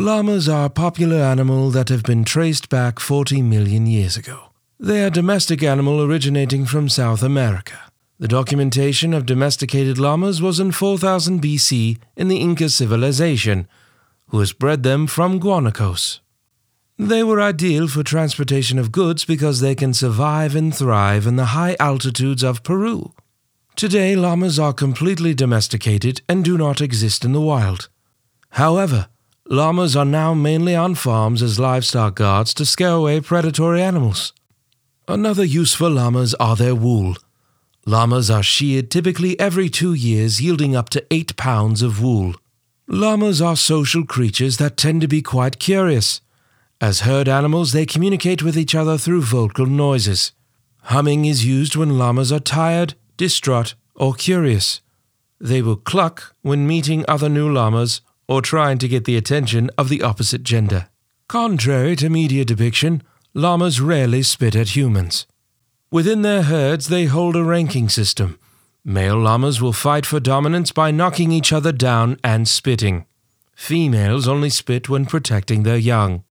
Llamas are a popular animal that have been traced back 40 million years ago. They are domestic animal originating from South America. The documentation of domesticated llamas was in 4000 BC in the Inca civilization, who has bred them from guanacos. They were ideal for transportation of goods because they can survive and thrive in the high altitudes of Peru. Today, llamas are completely domesticated and do not exist in the wild. However, llamas are now mainly on farms as livestock guards to scare away predatory animals. Another use for llamas are their wool. Llamas are sheared typically every two years, yielding up to eight pounds of wool. Llamas are social creatures that tend to be quite curious. As herd animals, they communicate with each other through vocal noises. Humming is used when llamas are tired, distraught, or curious. They will cluck when meeting other new llamas or trying to get the attention of the opposite gender. Contrary to media depiction, llamas rarely spit at humans. Within their herds, they hold a ranking system. Male llamas will fight for dominance by knocking each other down and spitting. Females only spit when protecting their young.